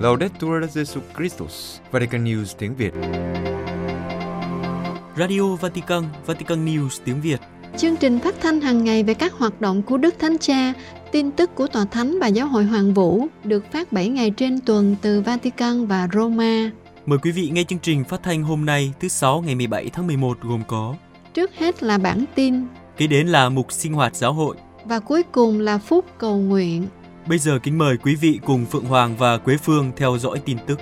Laudetur Jesu Christus, Vatican News tiếng Việt. Radio Vatican, Vatican News tiếng Việt. Chương trình phát thanh hàng ngày về các hoạt động của Đức Thánh Cha, tin tức của Tòa Thánh và Giáo hội Hoàng Vũ được phát 7 ngày trên tuần từ Vatican và Roma. Mời quý vị nghe chương trình phát thanh hôm nay thứ Sáu ngày 17 tháng 11 gồm có Trước hết là bản tin Kế đến là mục sinh hoạt giáo hội và cuối cùng là phút cầu nguyện. Bây giờ kính mời quý vị cùng Phượng Hoàng và Quế Phương theo dõi tin tức.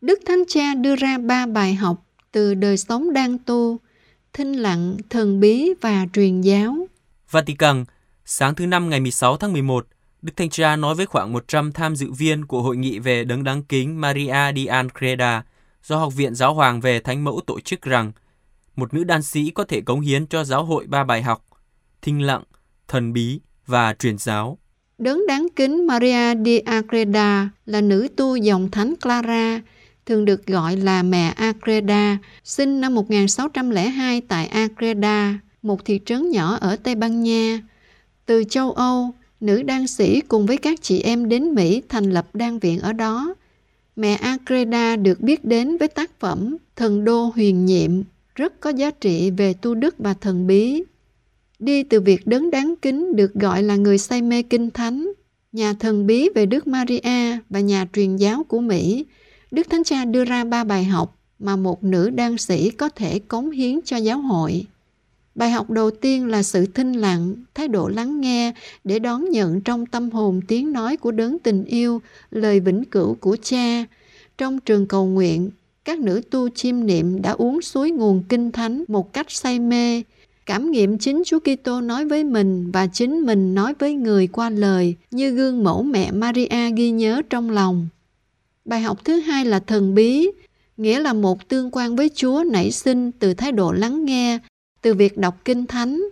Đức Thánh Cha đưa ra ba bài học từ đời sống đang tu, thinh lặng, thần bí và truyền giáo. Vatican, sáng thứ Năm ngày 16 tháng 11, Đức Thánh Cha nói với khoảng 100 tham dự viên của hội nghị về đấng đáng kính Maria di Ancreda do Học viện Giáo hoàng về Thánh Mẫu tổ chức rằng một nữ đan sĩ có thể cống hiến cho giáo hội ba bài học, thinh lặng, thần bí và truyền giáo. Đấng đáng kính Maria di Agreda là nữ tu dòng thánh Clara, thường được gọi là mẹ Agreda, sinh năm 1602 tại Agreda, một thị trấn nhỏ ở Tây Ban Nha. Từ châu Âu, nữ đan sĩ cùng với các chị em đến Mỹ thành lập đan viện ở đó. Mẹ Agreda được biết đến với tác phẩm Thần đô huyền nhiệm, rất có giá trị về tu đức và thần bí. Đi từ việc đấng đáng kính được gọi là người say mê kinh thánh, nhà thần bí về Đức Maria và nhà truyền giáo của Mỹ, Đức Thánh Cha đưa ra ba bài học mà một nữ đan sĩ có thể cống hiến cho giáo hội. Bài học đầu tiên là sự thinh lặng, thái độ lắng nghe để đón nhận trong tâm hồn tiếng nói của đấng tình yêu, lời vĩnh cửu của cha. Trong trường cầu nguyện, các nữ tu chiêm niệm đã uống suối nguồn kinh thánh một cách say mê, cảm nghiệm chính Chúa Kitô nói với mình và chính mình nói với người qua lời như gương mẫu mẹ Maria ghi nhớ trong lòng. Bài học thứ hai là thần bí, nghĩa là một tương quan với Chúa nảy sinh từ thái độ lắng nghe, từ việc đọc kinh thánh.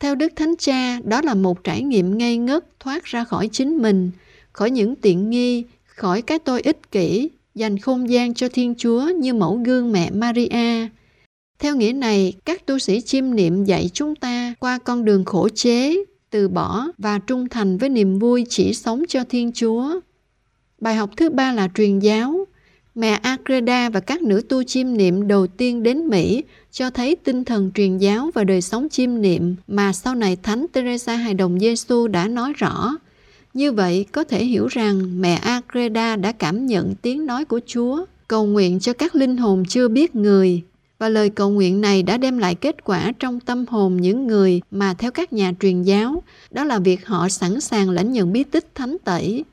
Theo Đức Thánh Cha, đó là một trải nghiệm ngây ngất thoát ra khỏi chính mình, khỏi những tiện nghi, khỏi cái tôi ích kỷ, dành không gian cho Thiên Chúa như mẫu gương mẹ Maria. Theo nghĩa này, các tu sĩ chiêm niệm dạy chúng ta qua con đường khổ chế, từ bỏ và trung thành với niềm vui chỉ sống cho Thiên Chúa. Bài học thứ ba là truyền giáo. Mẹ Agreda và các nữ tu chiêm niệm đầu tiên đến Mỹ cho thấy tinh thần truyền giáo và đời sống chiêm niệm mà sau này Thánh Teresa Hài Đồng Giêsu đã nói rõ. Như vậy, có thể hiểu rằng mẹ Agreda đã cảm nhận tiếng nói của Chúa, cầu nguyện cho các linh hồn chưa biết người. Và lời cầu nguyện này đã đem lại kết quả trong tâm hồn những người mà theo các nhà truyền giáo, đó là việc họ sẵn sàng lãnh nhận bí tích thánh tẩy.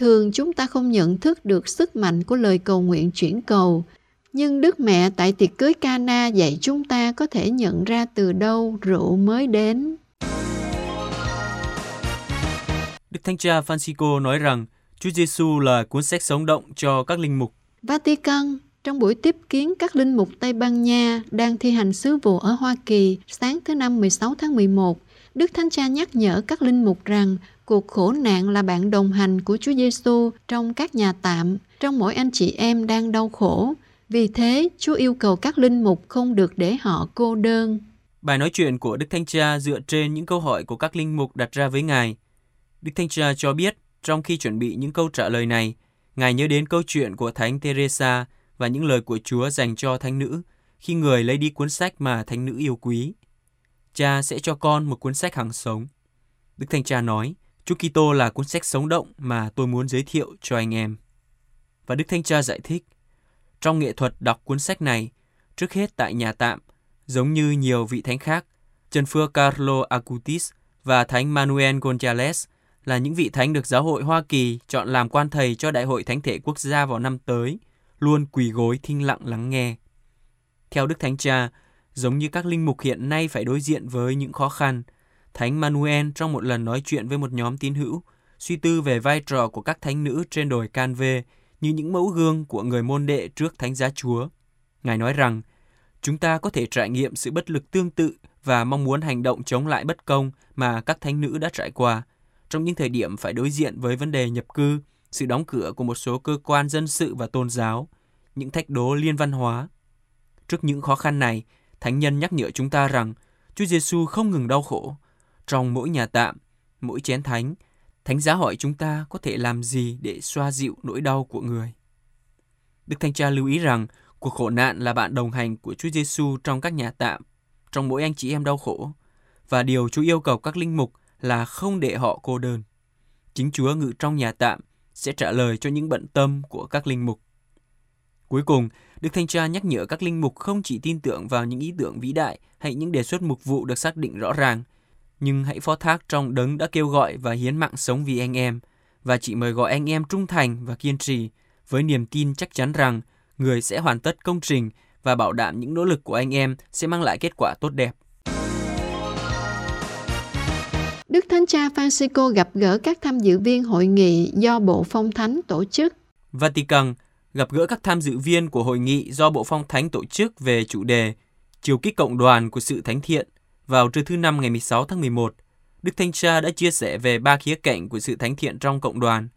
Thường chúng ta không nhận thức được sức mạnh của lời cầu nguyện chuyển cầu, nhưng Đức Mẹ tại tiệc cưới Cana dạy chúng ta có thể nhận ra từ đâu rượu mới đến. Đức Thánh Cha Francisco nói rằng Chúa Giêsu là cuốn sách sống động cho các linh mục. Vatican trong buổi tiếp kiến các linh mục Tây Ban Nha đang thi hành sứ vụ ở Hoa Kỳ sáng thứ năm 16 tháng 11, Đức Thánh Cha nhắc nhở các linh mục rằng cuộc khổ nạn là bạn đồng hành của Chúa Giêsu trong các nhà tạm, trong mỗi anh chị em đang đau khổ. Vì thế, Chúa yêu cầu các linh mục không được để họ cô đơn. Bài nói chuyện của Đức Thánh Cha dựa trên những câu hỏi của các linh mục đặt ra với Ngài. Đức Thánh Cha cho biết, trong khi chuẩn bị những câu trả lời này, Ngài nhớ đến câu chuyện của Thánh Teresa và những lời của Chúa dành cho thánh nữ khi người lấy đi cuốn sách mà thánh nữ yêu quý. Cha sẽ cho con một cuốn sách hàng sống. Đức Thánh Cha nói, Chúa Kitô là cuốn sách sống động mà tôi muốn giới thiệu cho anh em. Và Đức Thánh Cha giải thích, trong nghệ thuật đọc cuốn sách này, trước hết tại nhà tạm, giống như nhiều vị thánh khác, Trần Phưa Carlo Acutis và Thánh Manuel Gonzalez là những vị thánh được giáo hội Hoa Kỳ chọn làm quan thầy cho Đại hội Thánh thể Quốc gia vào năm tới, luôn quỳ gối thinh lặng lắng nghe. Theo Đức Thánh Cha, giống như các linh mục hiện nay phải đối diện với những khó khăn, Thánh Manuel trong một lần nói chuyện với một nhóm tín hữu, suy tư về vai trò của các thánh nữ trên đồi Canve như những mẫu gương của người môn đệ trước Thánh Giá Chúa. Ngài nói rằng, chúng ta có thể trải nghiệm sự bất lực tương tự và mong muốn hành động chống lại bất công mà các thánh nữ đã trải qua trong những thời điểm phải đối diện với vấn đề nhập cư, sự đóng cửa của một số cơ quan dân sự và tôn giáo, những thách đố liên văn hóa. Trước những khó khăn này, thánh nhân nhắc nhở chúng ta rằng Chúa Giêsu không ngừng đau khổ. Trong mỗi nhà tạm, mỗi chén thánh, thánh giá hỏi chúng ta có thể làm gì để xoa dịu nỗi đau của người. Đức Thánh Cha lưu ý rằng cuộc khổ nạn là bạn đồng hành của Chúa Giêsu trong các nhà tạm, trong mỗi anh chị em đau khổ. Và điều Chúa yêu cầu các linh mục là không để họ cô đơn. Chính Chúa ngự trong nhà tạm sẽ trả lời cho những bận tâm của các linh mục. Cuối cùng, Đức Thanh Cha nhắc nhở các linh mục không chỉ tin tưởng vào những ý tưởng vĩ đại hay những đề xuất mục vụ được xác định rõ ràng, nhưng hãy phó thác trong đấng đã kêu gọi và hiến mạng sống vì anh em, và chỉ mời gọi anh em trung thành và kiên trì, với niềm tin chắc chắn rằng người sẽ hoàn tất công trình và bảo đảm những nỗ lực của anh em sẽ mang lại kết quả tốt đẹp. Đức Thánh Cha Francisco gặp gỡ các tham dự viên hội nghị do Bộ Phong Thánh tổ chức. Vatican gặp gỡ các tham dự viên của hội nghị do Bộ Phong Thánh tổ chức về chủ đề Chiều kích cộng đoàn của sự thánh thiện vào trưa thứ năm ngày 16 tháng 11. Đức Thanh Cha đã chia sẻ về ba khía cạnh của sự thánh thiện trong cộng đoàn.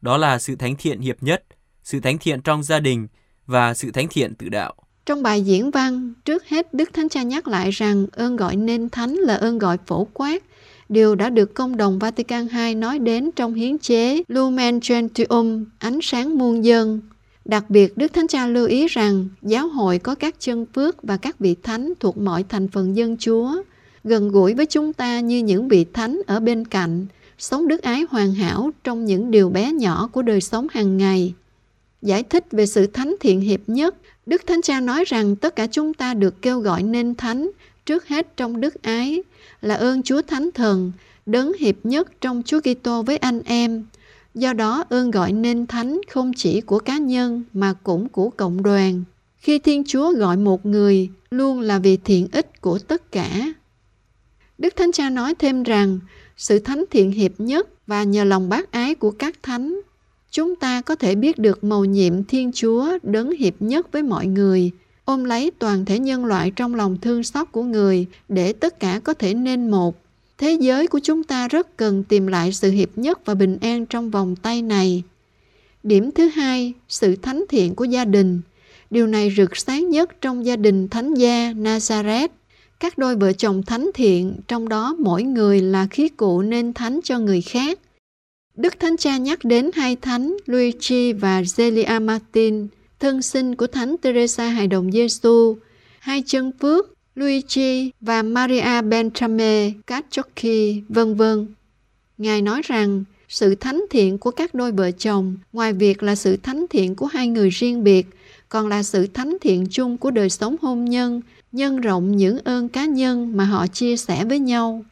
Đó là sự thánh thiện hiệp nhất, sự thánh thiện trong gia đình và sự thánh thiện tự đạo. Trong bài diễn văn, trước hết Đức Thánh Cha nhắc lại rằng ơn gọi nên thánh là ơn gọi phổ quát, điều đã được công đồng Vatican II nói đến trong hiến chế Lumen Gentium, ánh sáng muôn dân. Đặc biệt, Đức Thánh Cha lưu ý rằng giáo hội có các chân phước và các vị thánh thuộc mọi thành phần dân Chúa, gần gũi với chúng ta như những vị thánh ở bên cạnh, sống đức ái hoàn hảo trong những điều bé nhỏ của đời sống hàng ngày. Giải thích về sự thánh thiện hiệp nhất, Đức Thánh Cha nói rằng tất cả chúng ta được kêu gọi nên thánh, trước hết trong đức ái, là ơn Chúa Thánh Thần, đấng hiệp nhất trong Chúa Kitô với anh em. Do đó ơn gọi nên thánh không chỉ của cá nhân mà cũng của cộng đoàn. Khi Thiên Chúa gọi một người, luôn là vì thiện ích của tất cả. Đức Thánh Cha nói thêm rằng, sự thánh thiện hiệp nhất và nhờ lòng bác ái của các thánh, chúng ta có thể biết được mầu nhiệm Thiên Chúa đấng hiệp nhất với mọi người, ôm lấy toàn thể nhân loại trong lòng thương xót của người để tất cả có thể nên một. Thế giới của chúng ta rất cần tìm lại sự hiệp nhất và bình an trong vòng tay này. Điểm thứ hai, sự thánh thiện của gia đình. Điều này rực sáng nhất trong gia đình thánh gia Nazareth. Các đôi vợ chồng thánh thiện, trong đó mỗi người là khí cụ nên thánh cho người khác. Đức Thánh Cha nhắc đến hai thánh Luigi và Zelia Martin, thân sinh của Thánh Teresa Hài Đồng Giêsu, hai chân phước Luigi và Maria Bentrame Cacciocchi, vân vân. Ngài nói rằng sự thánh thiện của các đôi vợ chồng, ngoài việc là sự thánh thiện của hai người riêng biệt, còn là sự thánh thiện chung của đời sống hôn nhân, nhân rộng những ơn cá nhân mà họ chia sẻ với nhau.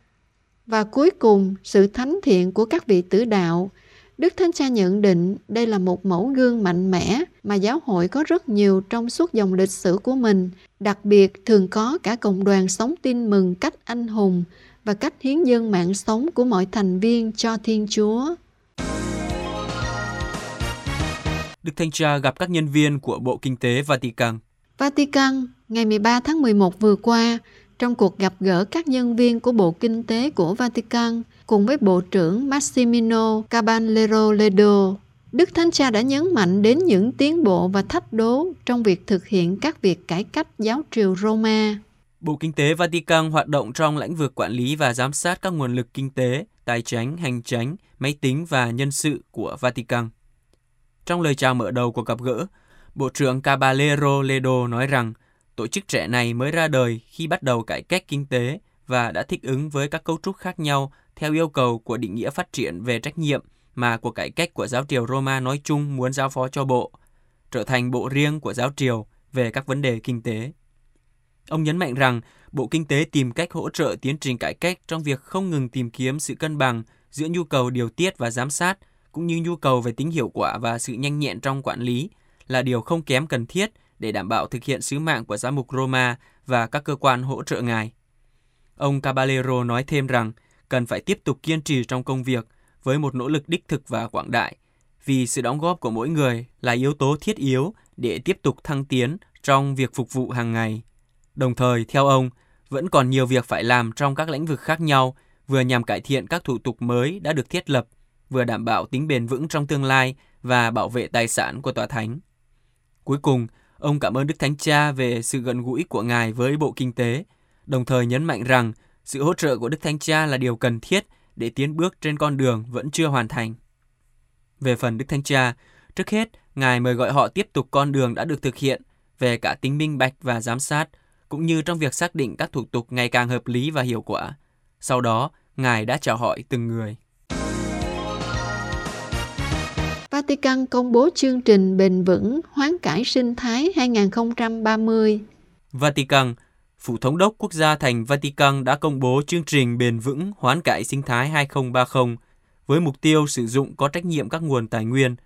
Và cuối cùng, sự thánh thiện của các vị tử đạo. Đức Thánh Cha nhận định đây là một mẫu gương mạnh mẽ mà giáo hội có rất nhiều trong suốt dòng lịch sử của mình, đặc biệt thường có cả cộng đoàn sống tin mừng cách anh hùng và cách hiến dân mạng sống của mọi thành viên cho Thiên Chúa. Đức Thanh Cha gặp các nhân viên của Bộ Kinh tế Vatican. Vatican, ngày 13 tháng 11 vừa qua, trong cuộc gặp gỡ các nhân viên của Bộ Kinh tế của Vatican cùng với Bộ trưởng Massimino Caballero Ledo, Đức Thánh Cha đã nhấn mạnh đến những tiến bộ và thách đố trong việc thực hiện các việc cải cách giáo triều Roma. Bộ Kinh tế Vatican hoạt động trong lĩnh vực quản lý và giám sát các nguồn lực kinh tế, tài chính, hành chính, máy tính và nhân sự của Vatican. Trong lời chào mở đầu của gặp gỡ, Bộ trưởng Caballero Ledo nói rằng tổ chức trẻ này mới ra đời khi bắt đầu cải cách kinh tế và đã thích ứng với các cấu trúc khác nhau theo yêu cầu của định nghĩa phát triển về trách nhiệm mà cuộc cải cách của giáo triều Roma nói chung muốn giao phó cho bộ, trở thành bộ riêng của giáo triều về các vấn đề kinh tế. Ông nhấn mạnh rằng Bộ Kinh tế tìm cách hỗ trợ tiến trình cải cách trong việc không ngừng tìm kiếm sự cân bằng giữa nhu cầu điều tiết và giám sát, cũng như nhu cầu về tính hiệu quả và sự nhanh nhẹn trong quản lý là điều không kém cần thiết để đảm bảo thực hiện sứ mạng của giám mục Roma và các cơ quan hỗ trợ ngài. Ông Caballero nói thêm rằng cần phải tiếp tục kiên trì trong công việc với một nỗ lực đích thực và quảng đại, vì sự đóng góp của mỗi người là yếu tố thiết yếu để tiếp tục thăng tiến trong việc phục vụ hàng ngày. Đồng thời, theo ông, vẫn còn nhiều việc phải làm trong các lĩnh vực khác nhau, vừa nhằm cải thiện các thủ tục mới đã được thiết lập, vừa đảm bảo tính bền vững trong tương lai và bảo vệ tài sản của tòa thánh. Cuối cùng, Ông cảm ơn Đức Thánh Cha về sự gần gũi của Ngài với Bộ Kinh tế, đồng thời nhấn mạnh rằng sự hỗ trợ của Đức Thánh Cha là điều cần thiết để tiến bước trên con đường vẫn chưa hoàn thành. Về phần Đức Thánh Cha, trước hết, Ngài mời gọi họ tiếp tục con đường đã được thực hiện về cả tính minh bạch và giám sát, cũng như trong việc xác định các thủ tục ngày càng hợp lý và hiệu quả. Sau đó, Ngài đã chào hỏi từng người. Vatican công bố chương trình bền vững hoán cải sinh thái 2030. Vatican, Phủ Thống đốc Quốc gia thành Vatican đã công bố chương trình bền vững hoán cải sinh thái 2030 với mục tiêu sử dụng có trách nhiệm các nguồn tài nguyên,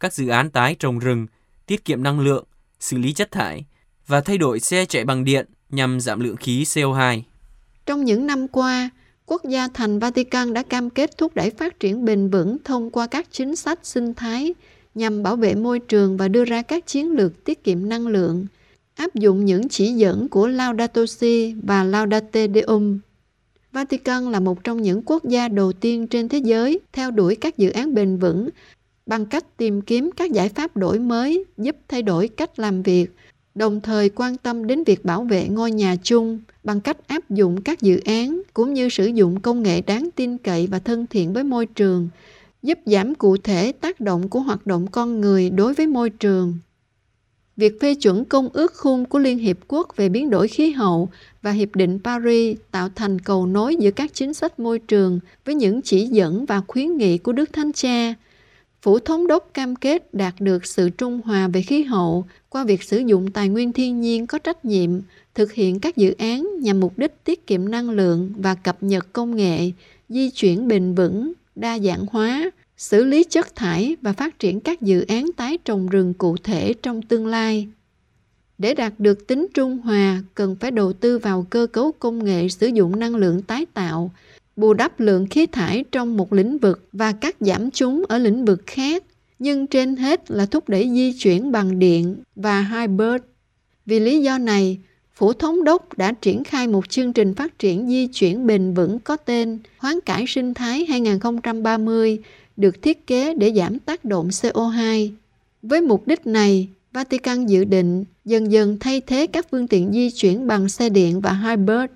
các dự án tái trồng rừng, tiết kiệm năng lượng, xử lý chất thải và thay đổi xe chạy bằng điện nhằm giảm lượng khí CO2. Trong những năm qua, quốc gia thành Vatican đã cam kết thúc đẩy phát triển bền vững thông qua các chính sách sinh thái nhằm bảo vệ môi trường và đưa ra các chiến lược tiết kiệm năng lượng, áp dụng những chỉ dẫn của Laudato Si và Laudate Deum. Vatican là một trong những quốc gia đầu tiên trên thế giới theo đuổi các dự án bền vững bằng cách tìm kiếm các giải pháp đổi mới giúp thay đổi cách làm việc, đồng thời quan tâm đến việc bảo vệ ngôi nhà chung bằng cách áp dụng các dự án cũng như sử dụng công nghệ đáng tin cậy và thân thiện với môi trường, giúp giảm cụ thể tác động của hoạt động con người đối với môi trường. Việc phê chuẩn công ước khung của Liên Hiệp Quốc về biến đổi khí hậu và Hiệp định Paris tạo thành cầu nối giữa các chính sách môi trường với những chỉ dẫn và khuyến nghị của Đức Thánh Cha – Phủ Thống đốc cam kết đạt được sự trung hòa về khí hậu qua việc sử dụng tài nguyên thiên nhiên có trách nhiệm, thực hiện các dự án nhằm mục đích tiết kiệm năng lượng và cập nhật công nghệ, di chuyển bền vững, đa dạng hóa, xử lý chất thải và phát triển các dự án tái trồng rừng cụ thể trong tương lai. Để đạt được tính trung hòa, cần phải đầu tư vào cơ cấu công nghệ sử dụng năng lượng tái tạo, bù đắp lượng khí thải trong một lĩnh vực và cắt giảm chúng ở lĩnh vực khác, nhưng trên hết là thúc đẩy di chuyển bằng điện và hybrid. Vì lý do này, Phủ Thống đốc đã triển khai một chương trình phát triển di chuyển bền vững có tên Hoán cải sinh thái 2030 được thiết kế để giảm tác động CO2. Với mục đích này, Vatican dự định dần dần thay thế các phương tiện di chuyển bằng xe điện và hybrid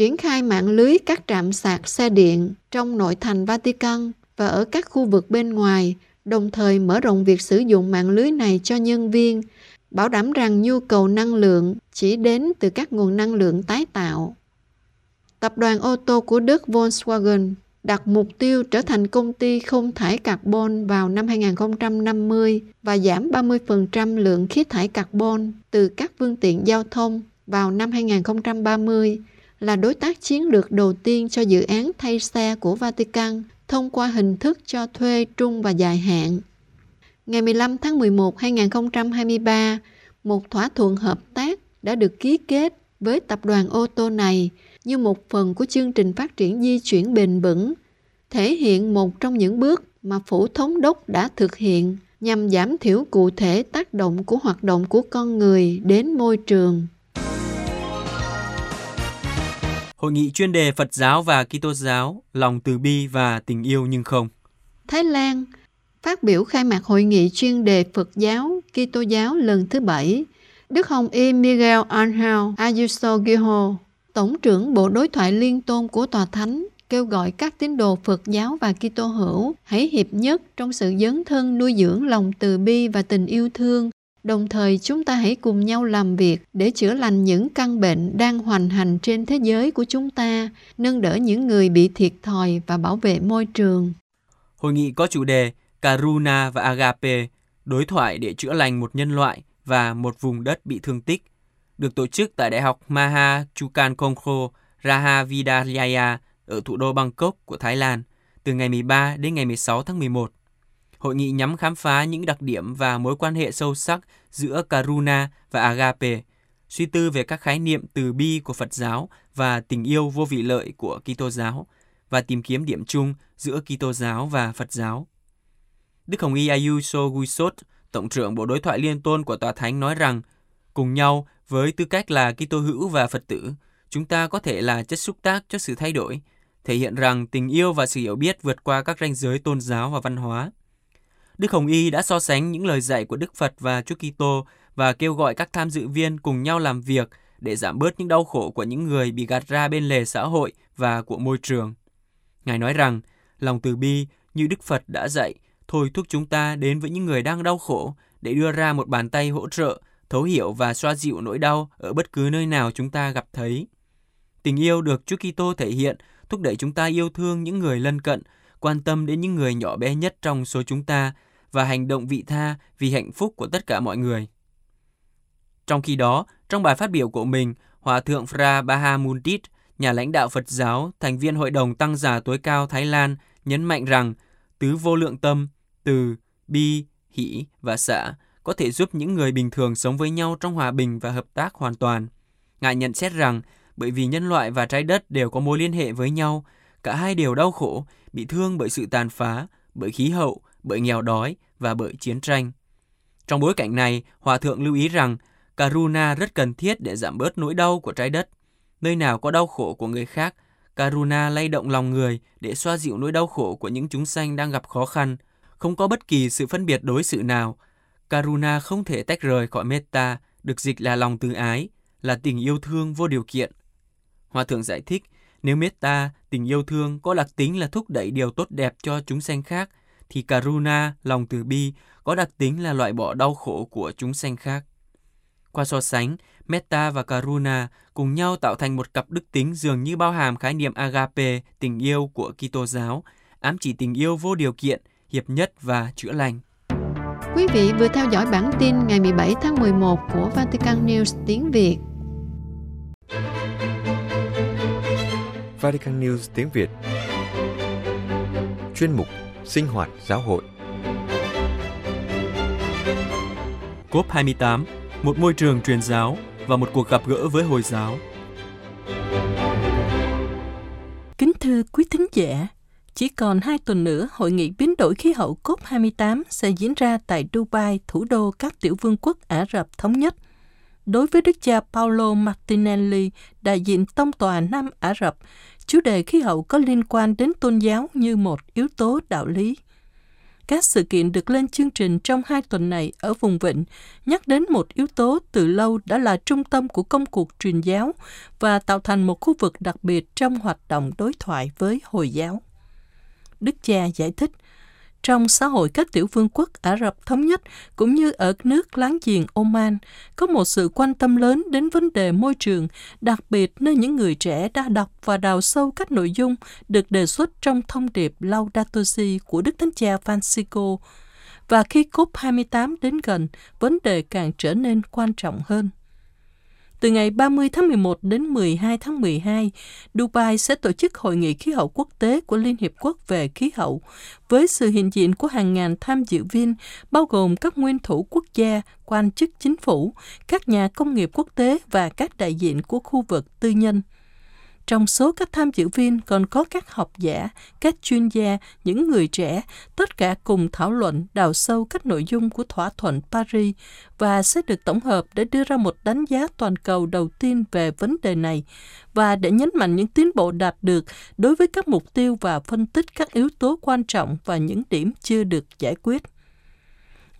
triển khai mạng lưới các trạm sạc xe điện trong nội thành Vatican và ở các khu vực bên ngoài, đồng thời mở rộng việc sử dụng mạng lưới này cho nhân viên, bảo đảm rằng nhu cầu năng lượng chỉ đến từ các nguồn năng lượng tái tạo. Tập đoàn ô tô của Đức Volkswagen đặt mục tiêu trở thành công ty không thải carbon vào năm 2050 và giảm 30% lượng khí thải carbon từ các phương tiện giao thông vào năm 2030 là đối tác chiến lược đầu tiên cho dự án thay xe của Vatican thông qua hình thức cho thuê trung và dài hạn. Ngày 15 tháng 11 2023, một thỏa thuận hợp tác đã được ký kết với tập đoàn ô tô này như một phần của chương trình phát triển di chuyển bền vững, thể hiện một trong những bước mà phủ thống đốc đã thực hiện nhằm giảm thiểu cụ thể tác động của hoạt động của con người đến môi trường. Hội nghị chuyên đề Phật giáo và Kitô giáo, lòng từ bi và tình yêu nhưng không. Thái Lan phát biểu khai mạc hội nghị chuyên đề Phật giáo, Kitô giáo lần thứ bảy, Đức Hồng Y Miguel Angel Ayuso Giho, Tổng trưởng Bộ Đối thoại Liên tôn của Tòa Thánh, kêu gọi các tín đồ Phật giáo và Kitô hữu hãy hiệp nhất trong sự dấn thân nuôi dưỡng lòng từ bi và tình yêu thương Đồng thời chúng ta hãy cùng nhau làm việc để chữa lành những căn bệnh đang hoành hành trên thế giới của chúng ta, nâng đỡ những người bị thiệt thòi và bảo vệ môi trường. Hội nghị có chủ đề Karuna và Agape, đối thoại để chữa lành một nhân loại và một vùng đất bị thương tích, được tổ chức tại Đại học Maha Chukankongkro Raha ở thủ đô Bangkok của Thái Lan từ ngày 13 đến ngày 16 tháng 11. Hội nghị nhắm khám phá những đặc điểm và mối quan hệ sâu sắc giữa Karuna và Agape, suy tư về các khái niệm từ bi của Phật giáo và tình yêu vô vị lợi của Kitô giáo và tìm kiếm điểm chung giữa Kitô giáo và Phật giáo. Đức Hồng Y Ayuso Guisot, Tổng trưởng Bộ Đối thoại Liên tôn của Tòa Thánh nói rằng, cùng nhau với tư cách là Kitô hữu và Phật tử, chúng ta có thể là chất xúc tác cho sự thay đổi, thể hiện rằng tình yêu và sự hiểu biết vượt qua các ranh giới tôn giáo và văn hóa. Đức Hồng Y đã so sánh những lời dạy của Đức Phật và Chúa Kitô và kêu gọi các tham dự viên cùng nhau làm việc để giảm bớt những đau khổ của những người bị gạt ra bên lề xã hội và của môi trường. Ngài nói rằng, lòng từ bi như Đức Phật đã dạy, thôi thúc chúng ta đến với những người đang đau khổ để đưa ra một bàn tay hỗ trợ, thấu hiểu và xoa dịu nỗi đau ở bất cứ nơi nào chúng ta gặp thấy. Tình yêu được Chúa Kitô thể hiện thúc đẩy chúng ta yêu thương những người lân cận, quan tâm đến những người nhỏ bé nhất trong số chúng ta và hành động vị tha vì hạnh phúc của tất cả mọi người. Trong khi đó, trong bài phát biểu của mình, Hòa thượng Phra Bahamundit, nhà lãnh đạo Phật giáo, thành viên Hội đồng Tăng giả tối cao Thái Lan, nhấn mạnh rằng tứ vô lượng tâm, từ, bi, hỷ và xả có thể giúp những người bình thường sống với nhau trong hòa bình và hợp tác hoàn toàn. Ngài nhận xét rằng bởi vì nhân loại và trái đất đều có mối liên hệ với nhau, cả hai đều đau khổ, bị thương bởi sự tàn phá, bởi khí hậu, bởi nghèo đói và bởi chiến tranh. Trong bối cảnh này, Hòa Thượng lưu ý rằng Karuna rất cần thiết để giảm bớt nỗi đau của trái đất. Nơi nào có đau khổ của người khác, Karuna lay động lòng người để xoa dịu nỗi đau khổ của những chúng sanh đang gặp khó khăn. Không có bất kỳ sự phân biệt đối xử nào. Karuna không thể tách rời khỏi Metta, được dịch là lòng từ ái, là tình yêu thương vô điều kiện. Hòa thượng giải thích, nếu Metta, tình yêu thương có đặc tính là thúc đẩy điều tốt đẹp cho chúng sanh khác, thì Karuna, lòng từ bi, có đặc tính là loại bỏ đau khổ của chúng sanh khác. Qua so sánh, Metta và Karuna cùng nhau tạo thành một cặp đức tính dường như bao hàm khái niệm agape, tình yêu của Kitô giáo, ám chỉ tình yêu vô điều kiện, hiệp nhất và chữa lành. Quý vị vừa theo dõi bản tin ngày 17 tháng 11 của Vatican News tiếng Việt. Vatican News tiếng Việt Chuyên mục Sinh hoạt giáo hội COP28 Một môi trường truyền giáo và một cuộc gặp gỡ với Hồi giáo Kính thưa quý thính giả, chỉ còn hai tuần nữa, Hội nghị biến đổi khí hậu COP28 sẽ diễn ra tại Dubai, thủ đô các tiểu vương quốc Ả Rập Thống Nhất. Đối với đức cha Paolo Martinelli, đại diện tông tòa Nam Ả Rập, chủ đề khí hậu có liên quan đến tôn giáo như một yếu tố đạo lý. Các sự kiện được lên chương trình trong hai tuần này ở vùng Vịnh nhắc đến một yếu tố từ lâu đã là trung tâm của công cuộc truyền giáo và tạo thành một khu vực đặc biệt trong hoạt động đối thoại với Hồi giáo. Đức cha giải thích, trong xã hội các tiểu vương quốc Ả Rập Thống Nhất cũng như ở nước láng giềng Oman, có một sự quan tâm lớn đến vấn đề môi trường, đặc biệt nơi những người trẻ đã đọc và đào sâu các nội dung được đề xuất trong thông điệp Laudato Si của Đức Thánh Cha Francisco. Và khi COP28 đến gần, vấn đề càng trở nên quan trọng hơn. Từ ngày 30 tháng 11 đến 12 tháng 12, Dubai sẽ tổ chức Hội nghị khí hậu quốc tế của Liên Hiệp Quốc về khí hậu, với sự hiện diện của hàng ngàn tham dự viên, bao gồm các nguyên thủ quốc gia, quan chức chính phủ, các nhà công nghiệp quốc tế và các đại diện của khu vực tư nhân. Trong số các tham dự viên còn có các học giả, các chuyên gia, những người trẻ, tất cả cùng thảo luận đào sâu các nội dung của thỏa thuận Paris và sẽ được tổng hợp để đưa ra một đánh giá toàn cầu đầu tiên về vấn đề này và để nhấn mạnh những tiến bộ đạt được đối với các mục tiêu và phân tích các yếu tố quan trọng và những điểm chưa được giải quyết.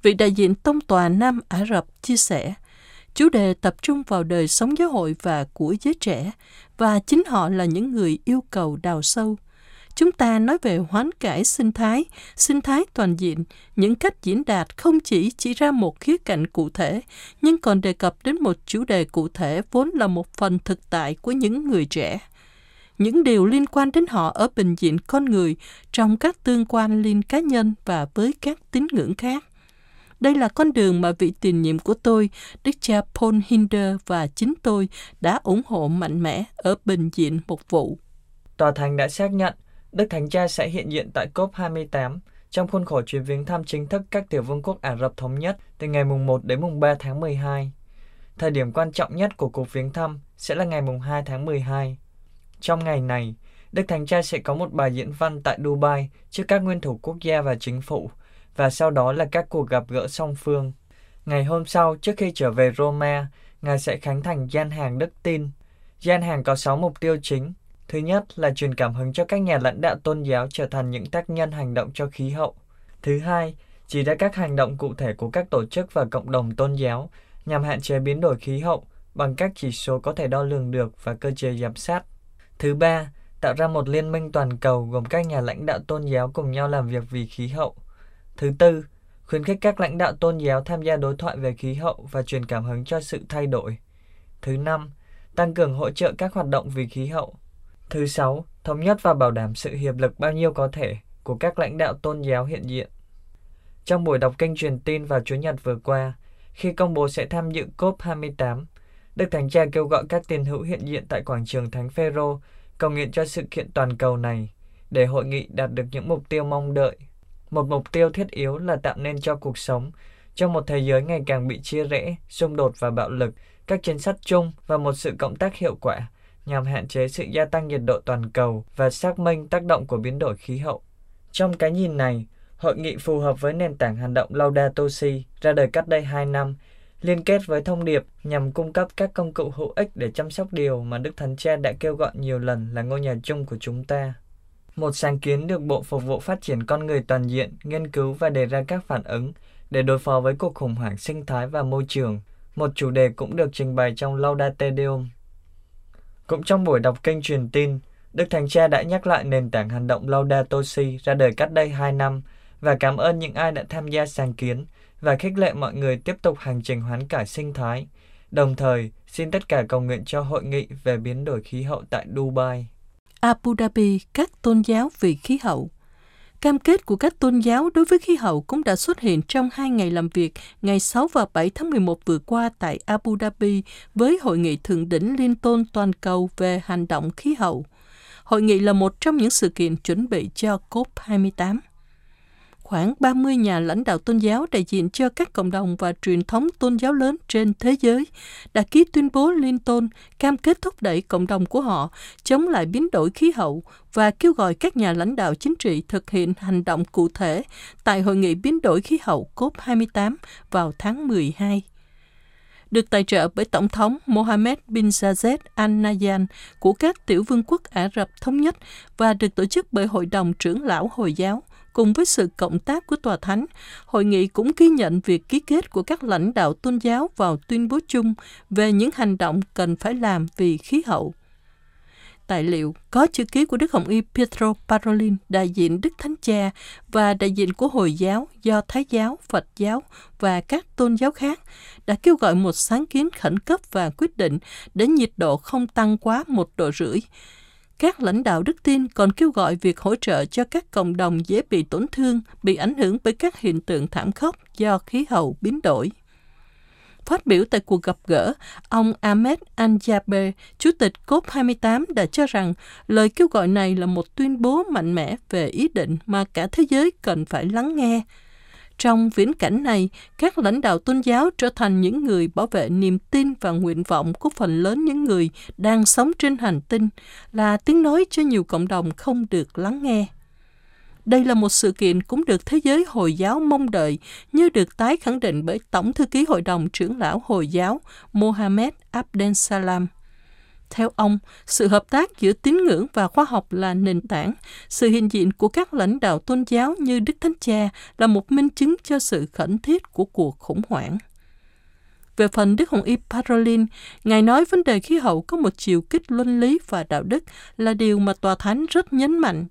Vị đại diện tông tòa Nam Ả Rập chia sẻ, Chủ đề tập trung vào đời sống giáo hội và của giới trẻ, và chính họ là những người yêu cầu đào sâu. Chúng ta nói về hoán cải sinh thái, sinh thái toàn diện, những cách diễn đạt không chỉ chỉ ra một khía cạnh cụ thể, nhưng còn đề cập đến một chủ đề cụ thể vốn là một phần thực tại của những người trẻ. Những điều liên quan đến họ ở bình diện con người trong các tương quan liên cá nhân và với các tín ngưỡng khác. Đây là con đường mà vị tiền nhiệm của tôi, Đức cha Paul Hinder và chính tôi đã ủng hộ mạnh mẽ ở bình diện một vụ. Tòa Thánh đã xác nhận Đức Thánh Cha sẽ hiện diện tại COP28 trong khuôn khổ chuyến viếng thăm chính thức các tiểu vương quốc Ả Rập Thống Nhất từ ngày mùng 1 đến mùng 3 tháng 12. Thời điểm quan trọng nhất của cuộc viếng thăm sẽ là ngày mùng 2 tháng 12. Trong ngày này, Đức Thánh Cha sẽ có một bài diễn văn tại Dubai trước các nguyên thủ quốc gia và chính phủ và sau đó là các cuộc gặp gỡ song phương. Ngày hôm sau, trước khi trở về Roma, Ngài sẽ khánh thành gian hàng đức tin. Gian hàng có 6 mục tiêu chính. Thứ nhất là truyền cảm hứng cho các nhà lãnh đạo tôn giáo trở thành những tác nhân hành động cho khí hậu. Thứ hai, chỉ ra các hành động cụ thể của các tổ chức và cộng đồng tôn giáo nhằm hạn chế biến đổi khí hậu bằng các chỉ số có thể đo lường được và cơ chế giám sát. Thứ ba, tạo ra một liên minh toàn cầu gồm các nhà lãnh đạo tôn giáo cùng nhau làm việc vì khí hậu. Thứ tư, khuyến khích các lãnh đạo tôn giáo tham gia đối thoại về khí hậu và truyền cảm hứng cho sự thay đổi. Thứ năm, tăng cường hỗ trợ các hoạt động vì khí hậu. Thứ sáu, thống nhất và bảo đảm sự hiệp lực bao nhiêu có thể của các lãnh đạo tôn giáo hiện diện. Trong buổi đọc kênh truyền tin vào Chủ nhật vừa qua, khi công bố sẽ tham dự COP28, Đức Thánh Cha kêu gọi các tiền hữu hiện diện tại quảng trường Thánh Phêrô cầu nguyện cho sự kiện toàn cầu này để hội nghị đạt được những mục tiêu mong đợi. Một mục tiêu thiết yếu là tạo nên cho cuộc sống trong một thế giới ngày càng bị chia rẽ, xung đột và bạo lực, các chính sách chung và một sự cộng tác hiệu quả nhằm hạn chế sự gia tăng nhiệt độ toàn cầu và xác minh tác động của biến đổi khí hậu. Trong cái nhìn này, hội nghị phù hợp với nền tảng hành động Laudato Si ra đời cách đây 2 năm, liên kết với thông điệp nhằm cung cấp các công cụ hữu ích để chăm sóc điều mà Đức Thánh Cha đã kêu gọi nhiều lần là ngôi nhà chung của chúng ta. Một sáng kiến được Bộ Phục vụ Phát triển Con Người Toàn diện nghiên cứu và đề ra các phản ứng để đối phó với cuộc khủng hoảng sinh thái và môi trường. Một chủ đề cũng được trình bày trong Laudate Deum. Cũng trong buổi đọc kênh truyền tin, Đức Thánh Cha đã nhắc lại nền tảng hành động Laudato Si ra đời cách đây 2 năm và cảm ơn những ai đã tham gia sáng kiến và khích lệ mọi người tiếp tục hành trình hoán cải sinh thái. Đồng thời, xin tất cả cầu nguyện cho hội nghị về biến đổi khí hậu tại Dubai. Abu Dhabi, các tôn giáo vì khí hậu. Cam kết của các tôn giáo đối với khí hậu cũng đã xuất hiện trong hai ngày làm việc ngày 6 và 7 tháng 11 vừa qua tại Abu Dhabi với Hội nghị Thượng đỉnh Liên tôn Toàn cầu về hành động khí hậu. Hội nghị là một trong những sự kiện chuẩn bị cho COP28 khoảng 30 nhà lãnh đạo tôn giáo đại diện cho các cộng đồng và truyền thống tôn giáo lớn trên thế giới đã ký tuyên bố liên tôn, cam kết thúc đẩy cộng đồng của họ, chống lại biến đổi khí hậu và kêu gọi các nhà lãnh đạo chính trị thực hiện hành động cụ thể tại Hội nghị biến đổi khí hậu COP28 vào tháng 12 được tài trợ bởi Tổng thống Mohammed bin Zayed Al Nahyan của các tiểu vương quốc Ả Rập Thống Nhất và được tổ chức bởi Hội đồng trưởng lão Hồi giáo cùng với sự cộng tác của Tòa Thánh, hội nghị cũng ghi nhận việc ký kết của các lãnh đạo tôn giáo vào tuyên bố chung về những hành động cần phải làm vì khí hậu. Tài liệu có chữ ký của Đức Hồng Y Pietro Parolin, đại diện Đức Thánh Cha và đại diện của Hồi giáo, Do Thái giáo, Phật giáo và các tôn giáo khác đã kêu gọi một sáng kiến khẩn cấp và quyết định để nhiệt độ không tăng quá một độ rưỡi các lãnh đạo đức tin còn kêu gọi việc hỗ trợ cho các cộng đồng dễ bị tổn thương, bị ảnh hưởng bởi các hiện tượng thảm khốc do khí hậu biến đổi. Phát biểu tại cuộc gặp gỡ, ông Ahmed Anjaber, Chủ tịch COP28 đã cho rằng lời kêu gọi này là một tuyên bố mạnh mẽ về ý định mà cả thế giới cần phải lắng nghe, trong viễn cảnh này, các lãnh đạo tôn giáo trở thành những người bảo vệ niềm tin và nguyện vọng của phần lớn những người đang sống trên hành tinh, là tiếng nói cho nhiều cộng đồng không được lắng nghe. Đây là một sự kiện cũng được thế giới Hồi giáo mong đợi như được tái khẳng định bởi Tổng thư ký Hội đồng trưởng lão Hồi giáo Mohammed Abdel Salam. Theo ông, sự hợp tác giữa tín ngưỡng và khoa học là nền tảng. Sự hiện diện của các lãnh đạo tôn giáo như Đức Thánh Cha là một minh chứng cho sự khẩn thiết của cuộc khủng hoảng. Về phần Đức Hồng Y Parolin, Ngài nói vấn đề khí hậu có một chiều kích luân lý và đạo đức là điều mà Tòa Thánh rất nhấn mạnh.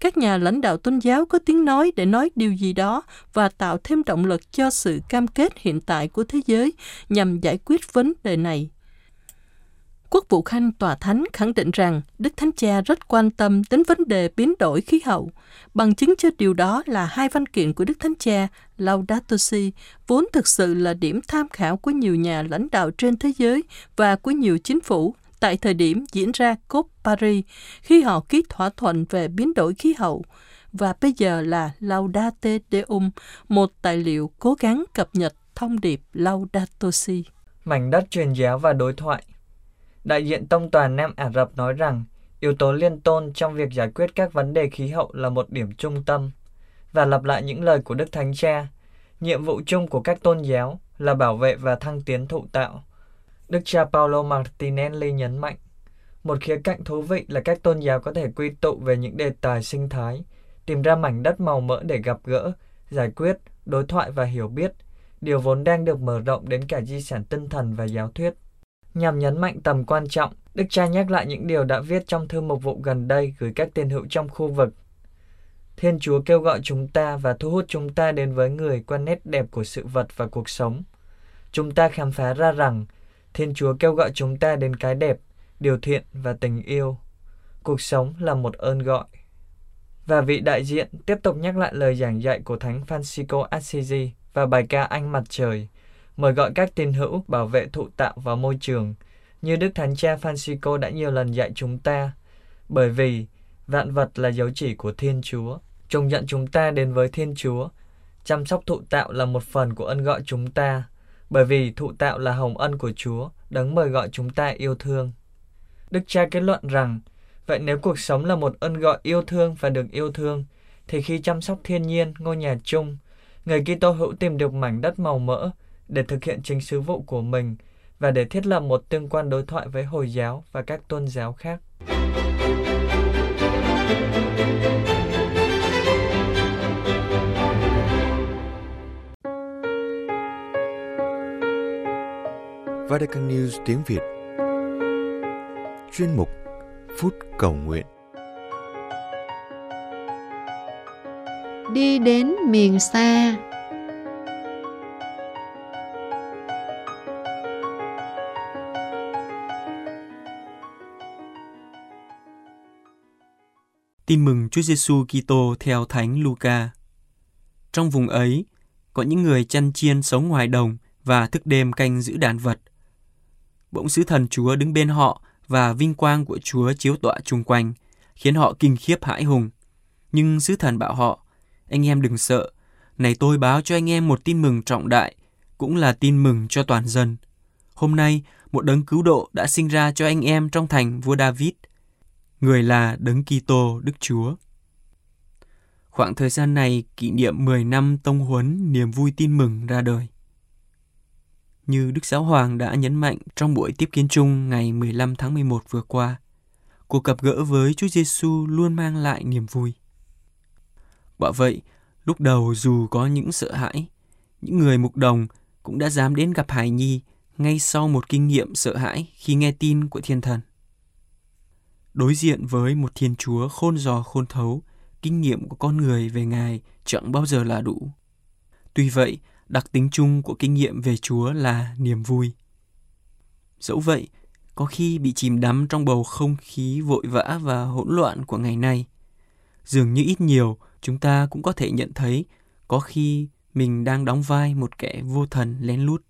Các nhà lãnh đạo tôn giáo có tiếng nói để nói điều gì đó và tạo thêm động lực cho sự cam kết hiện tại của thế giới nhằm giải quyết vấn đề này. Quốc vụ Khanh Tòa Thánh khẳng định rằng Đức Thánh Cha rất quan tâm đến vấn đề biến đổi khí hậu. Bằng chứng cho điều đó là hai văn kiện của Đức Thánh Cha Laudato Si vốn thực sự là điểm tham khảo của nhiều nhà lãnh đạo trên thế giới và của nhiều chính phủ tại thời điểm diễn ra COP Paris khi họ ký thỏa thuận về biến đổi khí hậu và bây giờ là Laudate Deum, một tài liệu cố gắng cập nhật thông điệp Laudato Si. Mảnh đất truyền giáo và đối thoại Đại diện Tông toàn Nam Ả Rập nói rằng yếu tố liên tôn trong việc giải quyết các vấn đề khí hậu là một điểm trung tâm và lặp lại những lời của Đức Thánh Cha. Nhiệm vụ chung của các tôn giáo là bảo vệ và thăng tiến thụ tạo. Đức cha Paulo Martinelli nhấn mạnh, một khía cạnh thú vị là các tôn giáo có thể quy tụ về những đề tài sinh thái, tìm ra mảnh đất màu mỡ để gặp gỡ, giải quyết, đối thoại và hiểu biết. điều vốn đang được mở rộng đến cả di sản tinh thần và giáo thuyết. Nhằm nhấn mạnh tầm quan trọng, Đức cha nhắc lại những điều đã viết trong thư mục vụ gần đây gửi các tiền hữu trong khu vực. Thiên Chúa kêu gọi chúng ta và thu hút chúng ta đến với người qua nét đẹp của sự vật và cuộc sống. Chúng ta khám phá ra rằng Thiên Chúa kêu gọi chúng ta đến cái đẹp, điều thiện và tình yêu. Cuộc sống là một ơn gọi. Và vị đại diện tiếp tục nhắc lại lời giảng dạy của Thánh Francisco Assisi và bài ca Anh Mặt Trời, mời gọi các tín hữu bảo vệ thụ tạo và môi trường, như Đức Thánh Cha Francisco đã nhiều lần dạy chúng ta, bởi vì vạn vật là dấu chỉ của Thiên Chúa, trông nhận chúng ta đến với Thiên Chúa. Chăm sóc thụ tạo là một phần của ân gọi chúng ta, bởi vì thụ tạo là hồng ân của Chúa, đấng mời gọi chúng ta yêu thương. Đức cha kết luận rằng, vậy nếu cuộc sống là một ân gọi yêu thương và được yêu thương, thì khi chăm sóc thiên nhiên, ngôi nhà chung, người Kitô hữu tìm được mảnh đất màu mỡ để thực hiện chính sứ vụ của mình và để thiết lập một tương quan đối thoại với Hồi giáo và các tôn giáo khác. Vatican News tiếng Việt. Chuyên mục Phút Cầu Nguyện. Đi đến miền xa Tin mừng Chúa Giêsu Kitô theo Thánh Luca. Trong vùng ấy, có những người chăn chiên sống ngoài đồng và thức đêm canh giữ đàn vật. Bỗng sứ thần Chúa đứng bên họ và vinh quang của Chúa chiếu tọa chung quanh, khiến họ kinh khiếp hãi hùng. Nhưng sứ thần bảo họ, anh em đừng sợ, này tôi báo cho anh em một tin mừng trọng đại, cũng là tin mừng cho toàn dân. Hôm nay, một đấng cứu độ đã sinh ra cho anh em trong thành vua David – người là Đấng Kitô Đức Chúa. Khoảng thời gian này kỷ niệm 10 năm tông huấn niềm vui tin mừng ra đời. Như Đức Giáo Hoàng đã nhấn mạnh trong buổi tiếp kiến chung ngày 15 tháng 11 vừa qua, cuộc gặp gỡ với Chúa Giêsu luôn mang lại niềm vui. Quả vậy, lúc đầu dù có những sợ hãi, những người mục đồng cũng đã dám đến gặp Hải Nhi ngay sau một kinh nghiệm sợ hãi khi nghe tin của thiên thần. Đối diện với một thiên chúa khôn giò khôn thấu, kinh nghiệm của con người về Ngài chẳng bao giờ là đủ. Tuy vậy, đặc tính chung của kinh nghiệm về Chúa là niềm vui. Dẫu vậy, có khi bị chìm đắm trong bầu không khí vội vã và hỗn loạn của ngày nay. Dường như ít nhiều, chúng ta cũng có thể nhận thấy có khi mình đang đóng vai một kẻ vô thần lén lút.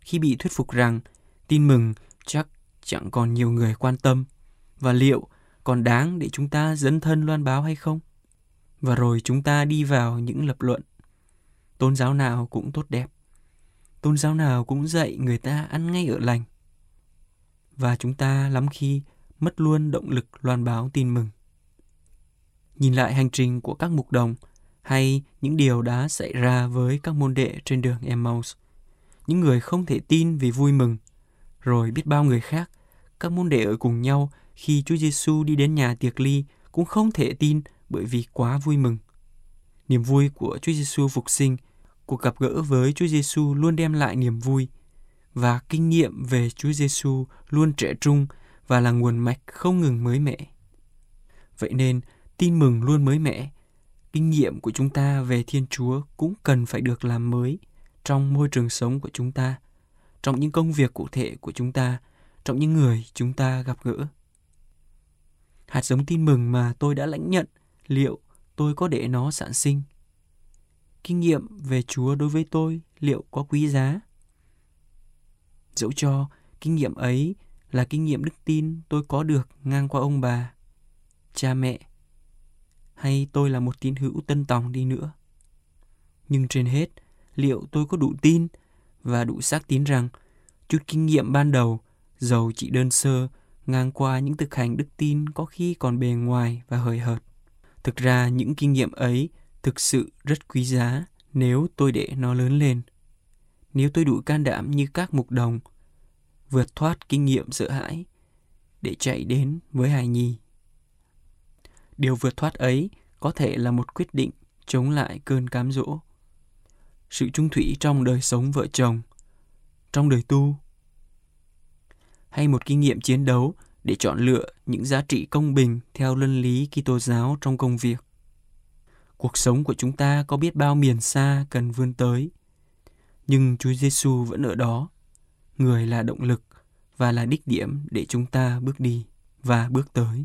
Khi bị thuyết phục rằng tin mừng chắc chẳng còn nhiều người quan tâm, và liệu còn đáng để chúng ta dấn thân loan báo hay không? Và rồi chúng ta đi vào những lập luận. Tôn giáo nào cũng tốt đẹp. Tôn giáo nào cũng dạy người ta ăn ngay ở lành. Và chúng ta lắm khi mất luôn động lực loan báo tin mừng. Nhìn lại hành trình của các mục đồng hay những điều đã xảy ra với các môn đệ trên đường Emmaus. Những người không thể tin vì vui mừng, rồi biết bao người khác, các môn đệ ở cùng nhau khi Chúa Giêsu đi đến nhà tiệc ly cũng không thể tin bởi vì quá vui mừng. Niềm vui của Chúa Giêsu phục sinh, cuộc gặp gỡ với Chúa Giêsu luôn đem lại niềm vui và kinh nghiệm về Chúa Giêsu luôn trẻ trung và là nguồn mạch không ngừng mới mẻ. Vậy nên, tin mừng luôn mới mẻ. Kinh nghiệm của chúng ta về Thiên Chúa cũng cần phải được làm mới trong môi trường sống của chúng ta, trong những công việc cụ thể của chúng ta, trong những người chúng ta gặp gỡ hạt giống tin mừng mà tôi đã lãnh nhận, liệu tôi có để nó sản sinh? Kinh nghiệm về Chúa đối với tôi liệu có quý giá? Dẫu cho kinh nghiệm ấy là kinh nghiệm đức tin tôi có được ngang qua ông bà, cha mẹ, hay tôi là một tín hữu tân tòng đi nữa. Nhưng trên hết, liệu tôi có đủ tin và đủ xác tín rằng chút kinh nghiệm ban đầu, giàu chỉ đơn sơ, ngang qua những thực hành đức tin có khi còn bề ngoài và hời hợt. Thực ra những kinh nghiệm ấy thực sự rất quý giá nếu tôi để nó lớn lên. Nếu tôi đủ can đảm như các mục đồng, vượt thoát kinh nghiệm sợ hãi để chạy đến với hài nhi. Điều vượt thoát ấy có thể là một quyết định chống lại cơn cám dỗ. sự trung thủy trong đời sống vợ chồng, trong đời tu, hay một kinh nghiệm chiến đấu để chọn lựa những giá trị công bình theo luân lý Kitô giáo trong công việc. Cuộc sống của chúng ta có biết bao miền xa cần vươn tới, nhưng Chúa Giêsu vẫn ở đó. Người là động lực và là đích điểm để chúng ta bước đi và bước tới.